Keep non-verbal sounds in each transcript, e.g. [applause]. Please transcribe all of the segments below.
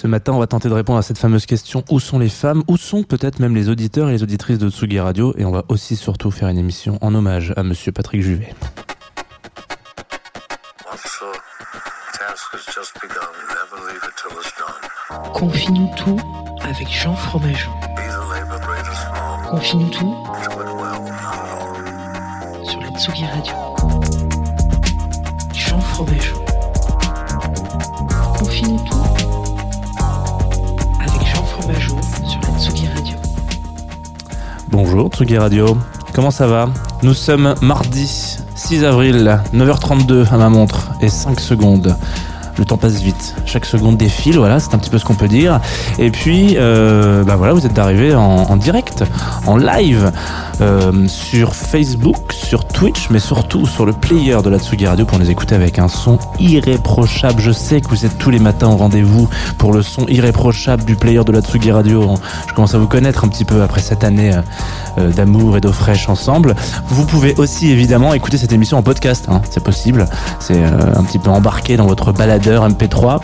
Ce matin, on va tenter de répondre à cette fameuse question où sont les femmes Où sont peut-être même les auditeurs et les auditrices de Tsugi Radio Et on va aussi surtout faire une émission en hommage à monsieur Patrick Juvet. Confie-nous tout avec Jean Fromageau. Confie-nous tout sur la Tsugi Radio. Bonjour Tsugi Radio, comment ça va? Nous sommes mardi 6 avril, 9h32 à ma montre et 5 secondes. Le temps passe vite, chaque seconde défile, voilà, c'est un petit peu ce qu'on peut dire. Et puis, euh, bah voilà, vous êtes arrivés en, direct, en live, euh, sur Facebook, sur Twitch, mais surtout sur le player de la Tsugi Radio pour nous écouter avec un son irréprochable. Je sais que vous êtes tous les matins au rendez-vous pour le son irréprochable du player de la Tsugi Radio. Je commence à vous connaître un petit peu après cette année euh, d'amour et d'eau fraîche ensemble. Vous pouvez aussi évidemment écouter cette émission en podcast, hein, c'est possible. C'est un petit peu embarqué dans votre baladeur MP3.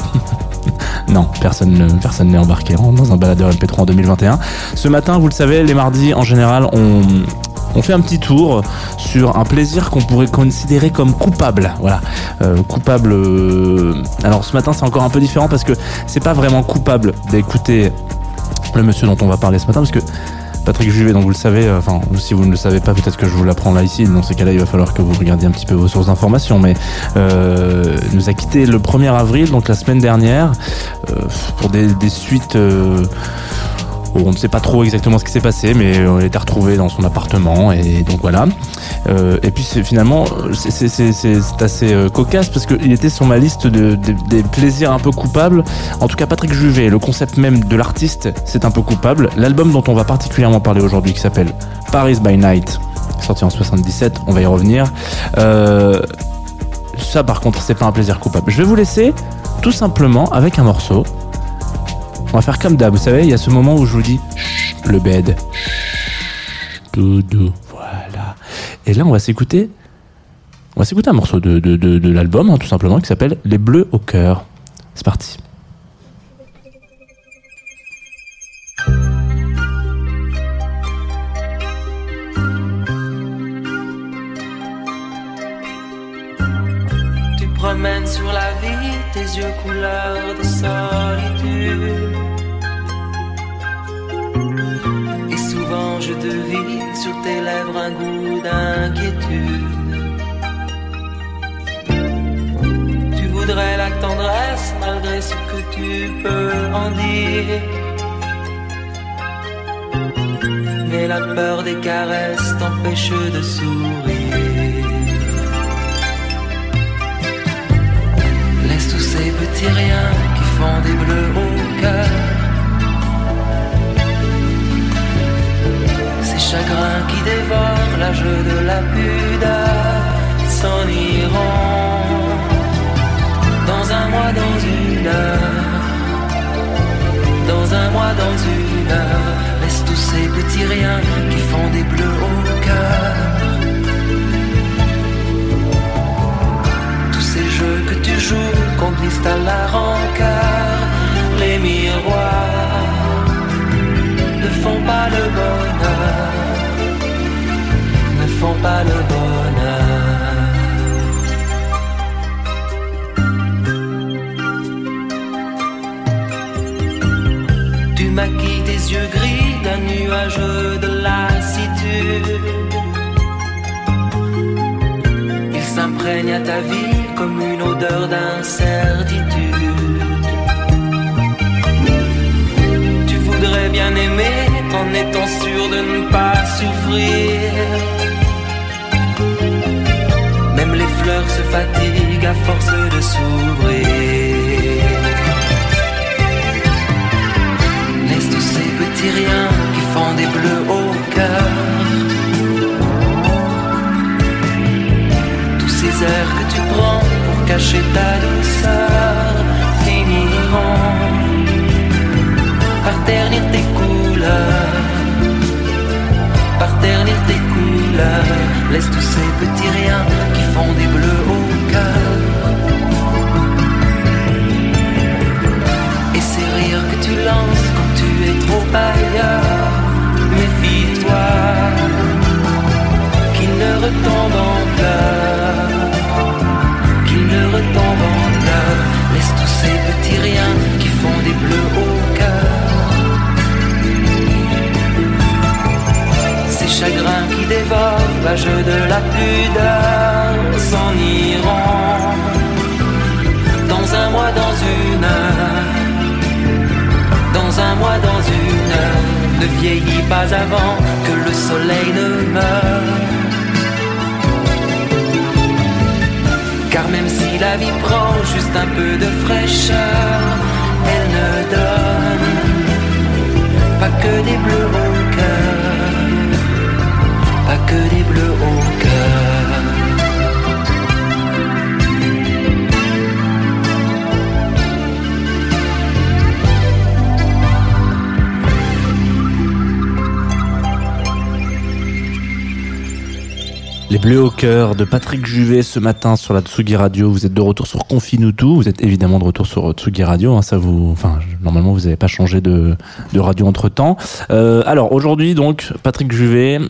[laughs] non, personne ne- personne n'est embarqué dans un baladeur MP3 en 2021. Ce matin, vous le savez, les mardis en général, on on fait un petit tour sur un plaisir qu'on pourrait considérer comme coupable. Voilà, Euh, coupable. euh, Alors ce matin, c'est encore un peu différent parce que c'est pas vraiment coupable d'écouter le monsieur dont on va parler ce matin parce que Patrick Juvet, donc vous le savez, euh, enfin si vous ne le savez pas, peut-être que je vous l'apprends là ici. Dans ces cas-là, il va falloir que vous regardiez un petit peu vos sources d'information. Mais euh, nous a quitté le 1er avril, donc la semaine dernière, euh, pour des, des suites. On ne sait pas trop exactement ce qui s'est passé, mais il était retrouvé dans son appartement et donc voilà. Euh, et puis finalement, c'est- assez euh, cocasse parce qu'il était sur ma liste de- des plaisirs un peu coupables. En tout cas, Patrick Juvet, le concept même de l'artiste, c'est un peu coupable. L'album dont on va particulièrement parler aujourd'hui, qui s'appelle Paris by Night, sorti en 77, on va y revenir. Euh, ça, par contre, c'est pas un plaisir coupable. Je vais vous laisser tout simplement avec un morceau. On va faire comme d'hab, vous savez, il y a ce moment où je vous dis Chut, le bed. Chut, Doudou, voilà. Et là, on va s'écouter. On va s'écouter un morceau de, de, de, l'album, hein, tout simplement, qui s'appelle Les Bleus au cœur. C'est parti. Tu promènes sur la vie tes yeux couleur de solitude. Et souvent je devine sur tes lèvres un goût d'inquiétude. Tu voudrais la tendresse malgré ce que tu peux en dire. Mais la peur des caresses t'empêche de sourire. Laisse tous ces petits riens font des bleus au cœur. Ces chagrins qui dévorent l'âge de la pudeur s'en iront dans un mois, dans une heure. Dans un mois, dans une heure. Laisse tous ces petits riens qui font des bleus au cœur. Tous ces jeux que tu joues conduisent à la rancœur. Les miroirs ne font pas le bonheur. Ne font pas le bonheur. Fatiguent à force de s'ouvrir. Laisse tous ces petits riens qui font des bleus au cœur. Tous ces airs que tu prends pour cacher ta douceur finiront par ternir tes couleurs. Par ternir tes couleurs. Laisse tous ces petits riens qui font des bleus retombent en pleurs. Qu'ils ne retombent en pleurs. Laisse tous ces petits riens qui font des bleus au cœur. Ces chagrins qui dévorent l'âge de la pudeur s'en iront dans un mois, dans une heure. Dans un mois, dans une heure, ne vieillis pas avant que le soleil ne meure. Car même si la vie prend juste un peu de fraîcheur, elle ne donne pas que des bleus au cœur, pas que des bleus au cœur. Les Bleus au cœur de Patrick Juvet ce matin sur la Tsugi Radio. Vous êtes de retour sur Confinutu. Vous êtes évidemment de retour sur Tsugi Radio. hein, ça vous, enfin, normalement vous n'avez pas changé de, de radio entre temps. alors aujourd'hui donc Patrick Juvet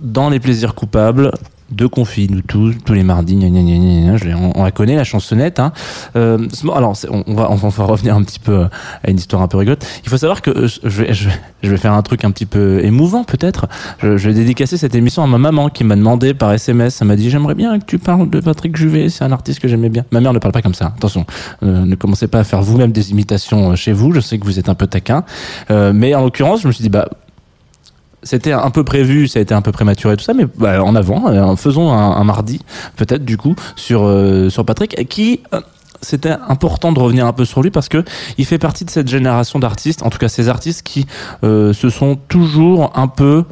dans les plaisirs coupables de Confinutu tous les mardis. Gna, gna, gna, on, la connaît la chansonnette. Hein. Euh, alors on, on va on revenir un petit peu à une histoire un peu rigolote. Il faut savoir que euh, je vais, faire un truc un petit peu émouvant peut-être. Je, vais dédicacer cette émission à ma maman qui m'a demandé par SMS. Elle m'a dit j'aimerais bien que tu parles de Patrick Juvet. C'est un artiste que j'aimais bien. Ma mère ne parle pas comme ça. Attention, euh, ne commencez pas à faire vous-même des imitations euh, chez vous. Je sais que vous êtes un peu taquin, Euh, mais en l'occurrence, je me suis dit bah c'était un peu prévu, ça a été un peu prématuré tout ça, mais bah, en avant, euh, faisons un, mardi peut-être du coup sur euh, sur Patrick qui euh, c'était important de revenir un peu sur lui parce que il fait partie de cette génération d'artistes, en tout cas ces artistes qui se sont toujours un peu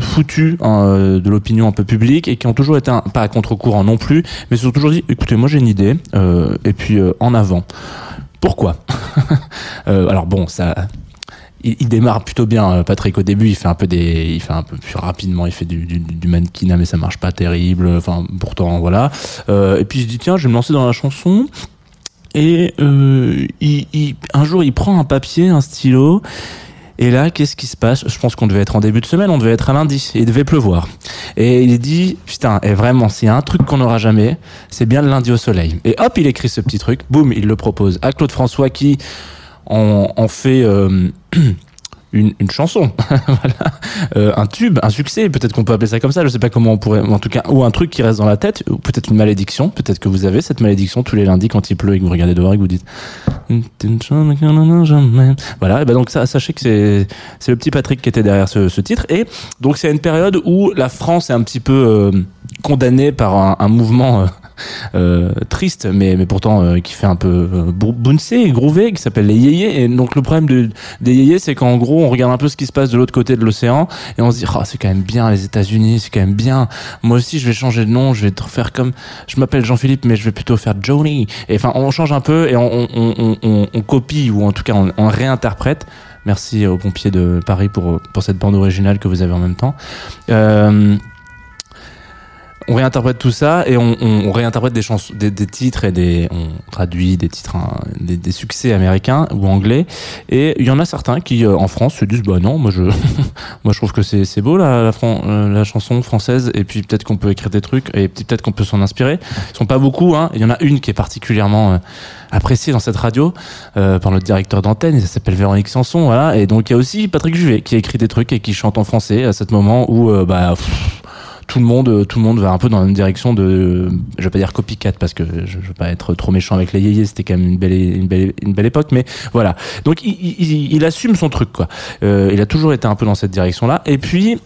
foutus hein, de l'opinion un peu publique et qui ont toujours été pas à contre-courant non plus, mais se sont toujours dit écoutez moi j'ai une idée et puis en avant. Pourquoi? [laughs] Alors bon ça il, démarre plutôt bien euh, Patrick au début il fait un peu des il fait un peu plus rapidement il fait du, du, mannequinat mais ça marche pas terrible enfin pourtant voilà Euh, et puis se dit tiens je vais me lancer dans la chanson et euh, un jour il prend un papier un stylo et là, qu'est-ce qui se passe? Je pense qu'on devait être en début de semaine, on devait être à lundi, et il devait pleuvoir. Et il dit, putain, et vraiment, s'il y a un truc qu'on n'aura jamais, c'est bien le lundi au soleil. Et hop, il écrit ce petit truc, boum, il le propose à Claude François qui en, fait euh, [clears throat] une, chanson, [laughs] Euh, un tube, un succès, peut-être qu'on peut appeler ça comme ça, je sais pas comment on pourrait, en tout cas, ou un truc qui reste dans la tête, ou peut-être une malédiction, peut-être que vous avez cette malédiction tous les lundis quand il pleut et que vous regardez dehors et que vous dites voilà, et ben donc ça, sachez que c'est le petit Patrick qui était derrière ce, titre et donc c'est une période où la France est un petit peu euh, condamnée par un mouvement euh, triste mais mais pourtant euh, qui fait un peu euh, bou- bouncer et groover qui s'appelle les yéyés. Et donc le problème de, des yéyés c'est qu'en gros on regarde un peu ce qui se passe de l'autre côté de l'océan et on se dit ah c'est quand même bien les États-Unis c'est quand même bien. Moi aussi je vais changer de nom je vais faire comme je m'appelle Jean-Philippe mais je vais plutôt faire Johnny. Et enfin on change un peu et on, on, on, on, copie ou en tout cas on, réinterprète. Merci aux pompiers de Paris pour pour cette bande originale que vous avez en même temps on réinterprète tout ça et on, on- on réinterprète des chansons, des, des titres et des, on traduit des titres, hein, des, des succès américains ou anglais. Et il y en a certains qui, euh, en France, se disent bah non, moi je, [laughs] moi je trouve que c'est beau la la, euh, la chanson française et puis peut-être qu'on peut écrire des trucs et peut-être qu'on peut s'en inspirer. Ils sont pas beaucoup, hein. Il y en a une qui est particulièrement euh, appréciée dans cette radio euh, par notre directeur d'antenne. Ça s'appelle Véronique Sanson, voilà. Et donc il y a aussi Patrick Juvet qui écrit des trucs et qui chante en français à ce moment où euh, bah tout le monde tout le monde va un peu dans une direction de je vais pas dire copycat parce que je, je veux pas être trop méchant avec les yéyés c'était quand même une belle une belle une belle époque mais voilà. Donc il, il, il- il assume son truc quoi. Euh, il a toujours été un peu dans cette direction là et puis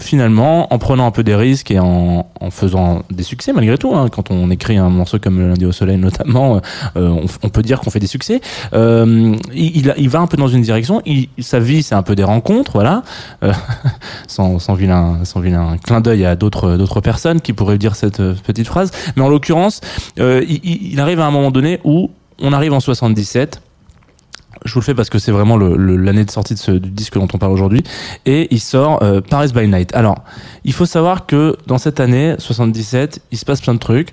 finalement, en prenant un peu des risques et en, en faisant des succès malgré tout, hein, quand on écrit un morceau comme le lundi au soleil notamment, euh, on, on peut dire qu'on fait des succès. Euh, il, il va un peu dans une direction. Il, sa vie, c'est un peu des rencontres, voilà, Euh, [laughs] sans, sans vilain, sans vilain clin d'œil à d'autres d'autres personnes qui pourraient dire cette euh, petite phrase. Mais en l'occurrence, euh, il- il arrive à un moment donné où on arrive en 77. Je vous le fais parce que c'est vraiment l'année de sortie de ce du disque dont on parle aujourd'hui. Et il sort euh, Paris by Night. Alors, il faut savoir que dans cette année 77, il se passe plein de trucs.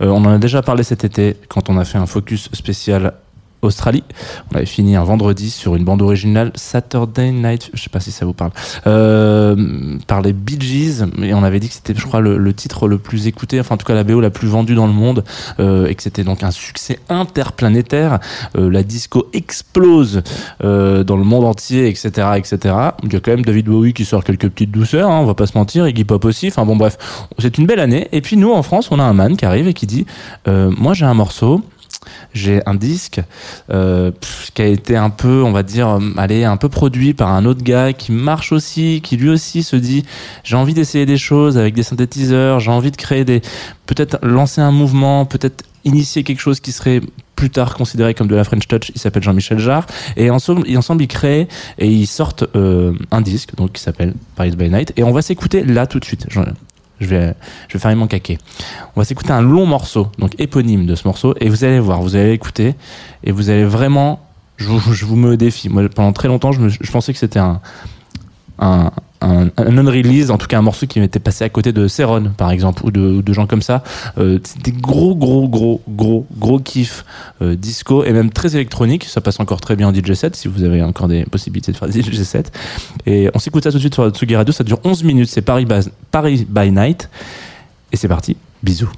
Euh, on en a déjà parlé cet été quand on a fait un focus spécial Australie. On avait fini un vendredi sur une bande originale Saturday Night, je sais pas si ça vous parle, euh, par les Bee Gees, et on avait dit que c'était, je crois, le, titre le plus écouté, enfin en tout cas la BO la plus vendue dans le monde, euh, et que c'était donc un succès interplanétaire. Euh, la disco explose dans le monde entier, etc., etc. Il y a quand même David Bowie qui sort quelques petites douceurs, hein, on va pas se mentir, Iggy Pop aussi. Enfin bon, bref, c'est une belle année. Et puis nous, en France, on a un man qui arrive et qui dit, moi j'ai un morceau. J'ai un disque euh, qui a été un peu, on va dire, euh, allez, un peu produit par un autre gars qui marche aussi, qui lui aussi se dit, j'ai envie d'essayer des choses avec des synthétiseurs, j'ai envie de créer des, peut-être lancer un mouvement, peut-être initier quelque chose qui serait plus tard considéré comme de la French Touch. Il s'appelle Jean-Michel Jarre et ensemble, ils créent et ils sortent euh, un disque donc qui s'appelle Paris by Night et on va s'écouter là tout de suite. Je vais, je vais faire mon caquet. On va s'écouter un long morceau, donc éponyme de ce morceau, et vous allez voir, vous allez écouter, et vous allez vraiment, je vous, je vous mets au. Moi, pendant très longtemps, je, me, je pensais que c'était un, un, un, un non-release, en tout cas un morceau qui m'était passé à côté de Céron, par exemple, ou de, gens comme ça. Euh, des gros, gros, gros, gros, gros kiff euh, disco et même très électronique. Ça passe encore très bien en DJ set si vous avez encore des possibilités de faire des DJ set. Et on s'écoute ça tout de suite sur Tsugi Radio. Ça dure 11 minutes. C'est Paris, Paris by Night. Et c'est parti. Bisous.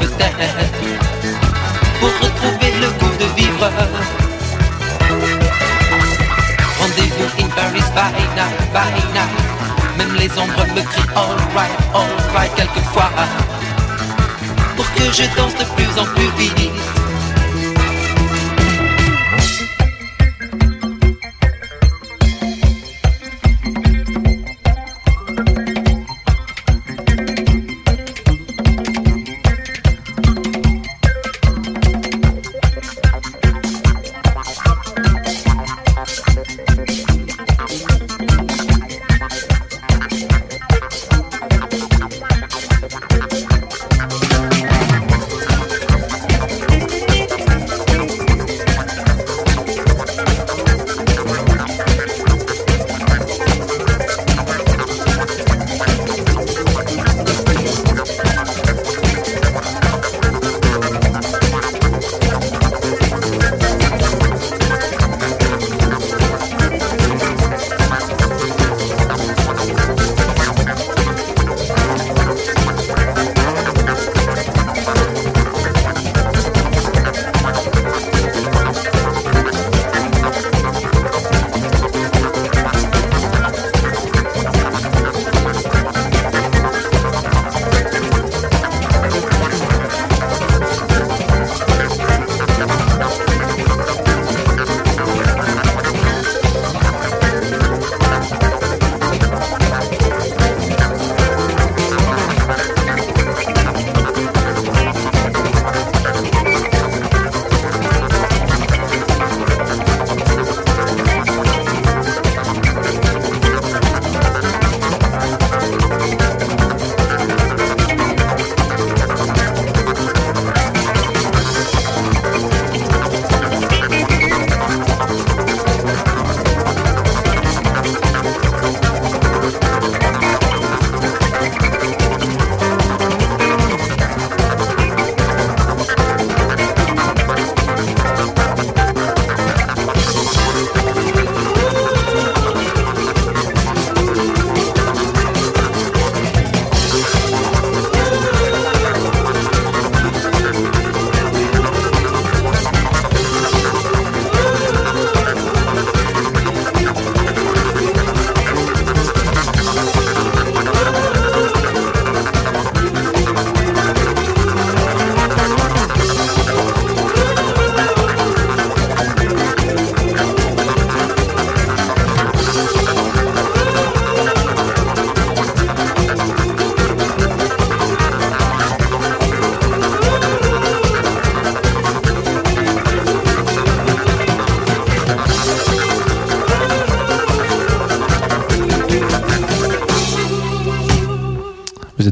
peut-être [laughs] pour retrouver le goût de vivre. Rendez-vous in Paris by night, by night. Même les ombres me crient alright, alright quelquefois. Pour que je danse de plus en plus vite.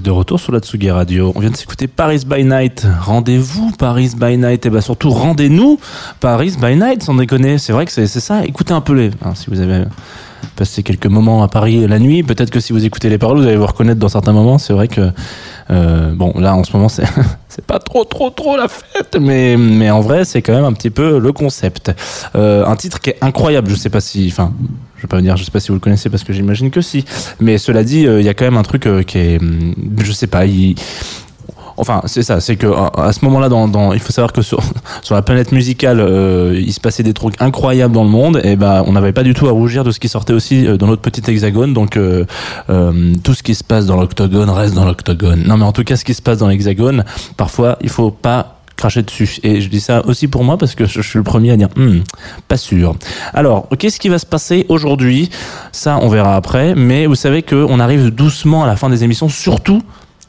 De retour sur la Tsugi Radio. On vient de s'écouter Paris by Night. Rendez-vous Paris by Night. Et bah surtout rendez-nous Paris by Night, sans déconner. C'est vrai que c'est c'est ça. Écoutez un peu les. hein, si vous avez passé quelques moments à Paris la nuit, peut-être que si vous écoutez les paroles, vous allez vous reconnaître dans certains moments. C'est vrai que euh, bon là en ce moment c'est [laughs] c'est pas trop trop trop la fête, mais mais en vrai c'est quand même un petit peu le concept. Euh, un titre qui est incroyable. Je sais pas si, enfin. Je vais pas dire, je sais pas si vous le connaissez parce que j'imagine que si. Mais cela dit, euh, il y a quand même un truc euh, qui est, hum, je sais pas, Enfin, c'est ça, c'est que à à ce moment-là, dans, dans, il faut savoir que [laughs] sur, la planète musicale, euh, il se passait des trucs incroyables dans le monde, et ben on n'avait pas du tout à rougir de ce qui sortait aussi euh, dans notre petit hexagone. Donc euh, euh, tout ce qui se passe dans l'octogone reste dans l'octogone. Non, mais en tout cas, ce qui se passe dans l'hexagone, parfois, il faut pas cracher dessus. Et je dis ça aussi pour moi parce que je, suis le premier à dire Hmm, pas sûr. Alors, qu'est-ce qui va se passer aujourd'hui? Ça, on verra après. Mais vous savez qu'on arrive doucement à la fin des émissions, surtout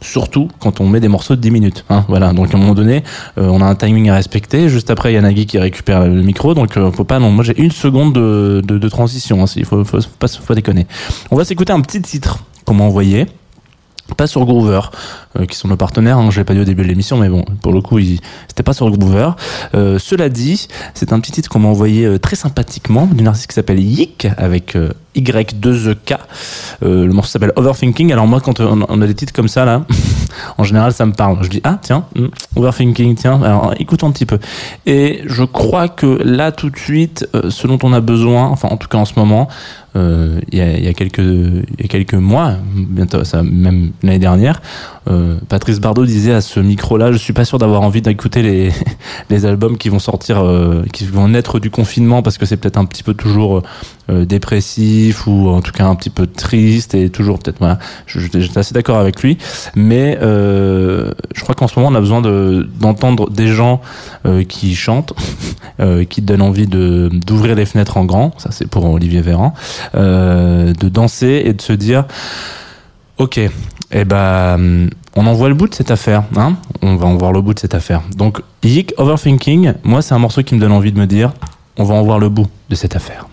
surtout quand on met des morceaux de 10 minutes. Hein, voilà, donc à un moment donné, euh, on a un timing à respecter. Juste après, il y a Nagui qui récupère le micro, donc euh, faut pas. Non, moi j'ai une seconde de, de, transition. Hein, il faut, pas, faut déconner. On va s'écouter un petit titre qu'on m'a envoyé. Pas sur Groover, euh, qui sont nos partenaires. Hein, je l'ai pas dit au début de l'émission, mais bon, pour le coup, c'était pas sur Groover. Euh, cela dit, c'est un petit titre qu'on m'a envoyé euh, très sympathiquement d'une artiste qui s'appelle Yik avec euh, Y2K. Euh, le morceau s'appelle Overthinking. Alors moi, quand on, a des titres comme ça là, [laughs] en général, ça me parle. Je dis ah tiens, hmm, Overthinking, tiens. Alors écoutons un petit peu. Et je crois que là tout de suite, euh, ce dont on a besoin, enfin en tout cas en ce moment, euh, il y, a, y a quelques y a quelques mois, bientôt même l'année dernière, euh, Patrice Bardot disait à ce micro-là, je suis pas sûr d'avoir envie d'écouter les [laughs] les albums qui vont sortir, euh, qui vont naître du confinement parce que c'est peut-être un petit peu toujours euh, dépressif ou en tout cas un petit peu triste et toujours peut-être voilà. Je- J'étais j'étais assez d'accord avec lui, mais euh, je crois qu'en ce moment on a besoin de d'entendre des gens euh, qui chantent, [laughs] euh, qui donnent envie de d'ouvrir les fenêtres en grand. Ça c'est pour Olivier Véran, euh, de danser et de se dire, ok, eh ben on en voit le bout de cette affaire, hein On va en voir le bout de cette affaire. Donc Yik Overthinking, moi c'est un morceau qui me donne envie de me dire, on va en voir le bout de cette affaire.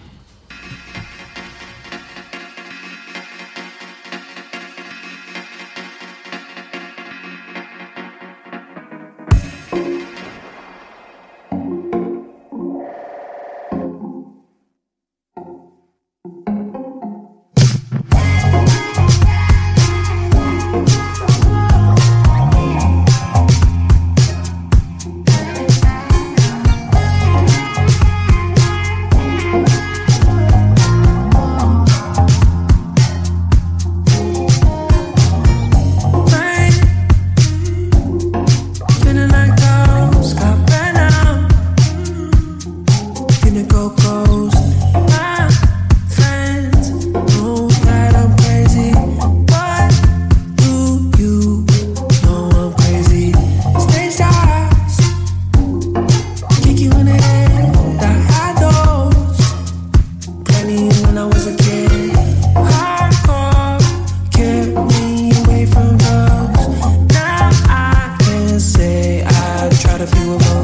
got a few of them.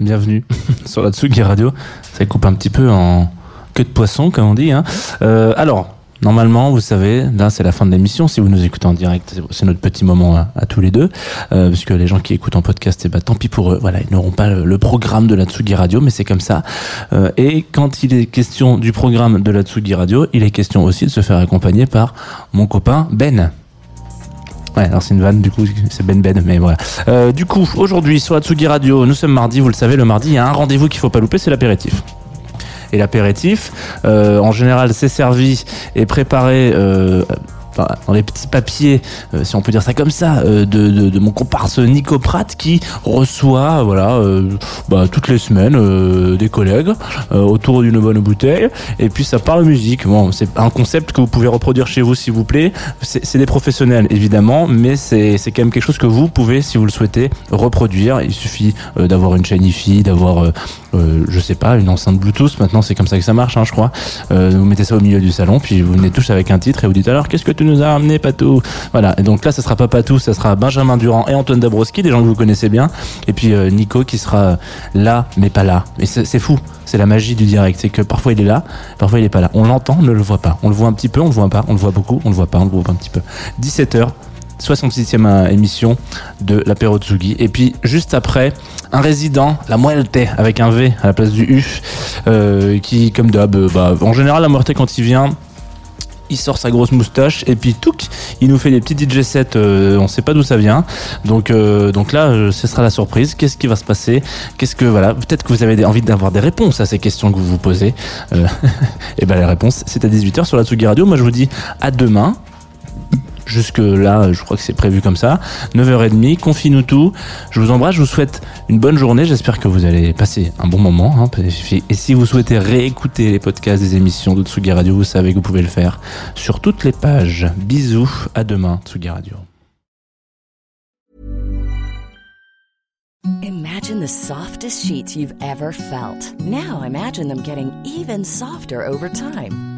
Bienvenue [laughs] sur la Tsugi Radio. Ça coupe un petit peu en queue de poisson, comme on dit. Hein. Euh, alors, Normalement, vous savez, là c'est la fin de l'émission. Si vous nous écoutez en direct, c'est- notre petit moment à, tous les deux, euh, parce que les gens qui écoutent en podcast, eh ben, tant pis pour eux. Voilà, ils n'auront pas le, le programme de la Tsugi Radio, mais c'est comme ça. Euh, et quand il est question du programme de la Tsugi Radio, il est question aussi de se faire accompagner par mon copain Ben. Ouais, alors c'est une vanne, du coup, c'est Ben Ben, mais voilà. Euh, du coup, aujourd'hui, sur la Tsugi Radio, nous sommes mardi, vous le savez, le mardi, il y a un rendez-vous qu'il faut pas louper, c'est l'apéritif. Et l'apéritif, euh, en général, c'est servi et préparé euh, dans les petits papiers, euh, si on peut dire ça comme ça, euh, de, mon comparse Nico Pratt qui reçoit, voilà, euh, bah, toutes les semaines des collègues autour d'une bonne bouteille. Et puis ça parle musique. Bon, c'est un concept que vous pouvez reproduire chez vous, s'il vous plaît. C'est des professionnels, évidemment, mais c'est quand même quelque chose que vous pouvez, si vous le souhaitez, reproduire. Il suffit d'avoir une chaîne hi d'avoir, je sais pas, une enceinte Bluetooth. Maintenant, c'est comme ça que ça marche, hein, je crois. Vous mettez ça au milieu du salon, puis vous venez tous avec un titre et vous dites alors qu'est-ce que tu nous as ramené, Patou Voilà. Et donc là, ça sera pas Patou, ça sera Benjamin Durand et Antoine Dabrowski, des gens que vous connaissez bien. Et puis euh, Nico qui sera là, mais pas là. Et c'est fou. C'est la magie du direct, c'est que parfois il est là, parfois il est pas là. On l'entend, on ne le voit pas. On le voit un petit peu, on le voit pas. On le voit beaucoup, on le voit pas, on le voit un petit peu. 17h. 66e euh, émission de l'apéro Tsugi. Et puis juste après, un résident, la Muerte avec un V à la place du U, euh, qui comme d'hab, euh, bah, en général la Muerte quand il vient, il sort sa grosse moustache et puis touc, il nous fait des petits DJ sets, euh, on sait pas d'où ça vient. Donc euh, donc là, euh, ce sera la surprise. Qu'est-ce qui va se passer? Qu'est-ce que voilà Peut-être que vous avez envie d'avoir des réponses à ces questions que vous vous posez. Euh, [laughs] et ben les réponses, c'est à 18h sur la Tsugi Radio. Moi, je vous dis à demain. Jusque là, je crois que c'est prévu comme ça. 9h30, confie-nous tout. Je vous embrasse, je vous souhaite une bonne journée. J'espère que vous allez passer un bon moment. hein. Et si vous souhaitez réécouter les podcasts des émissions de Tsugi Radio, vous savez que vous pouvez le faire sur toutes les pages. Bisous, à demain, Tsugi Radio. Imagine. Now imagine them getting even softer over time.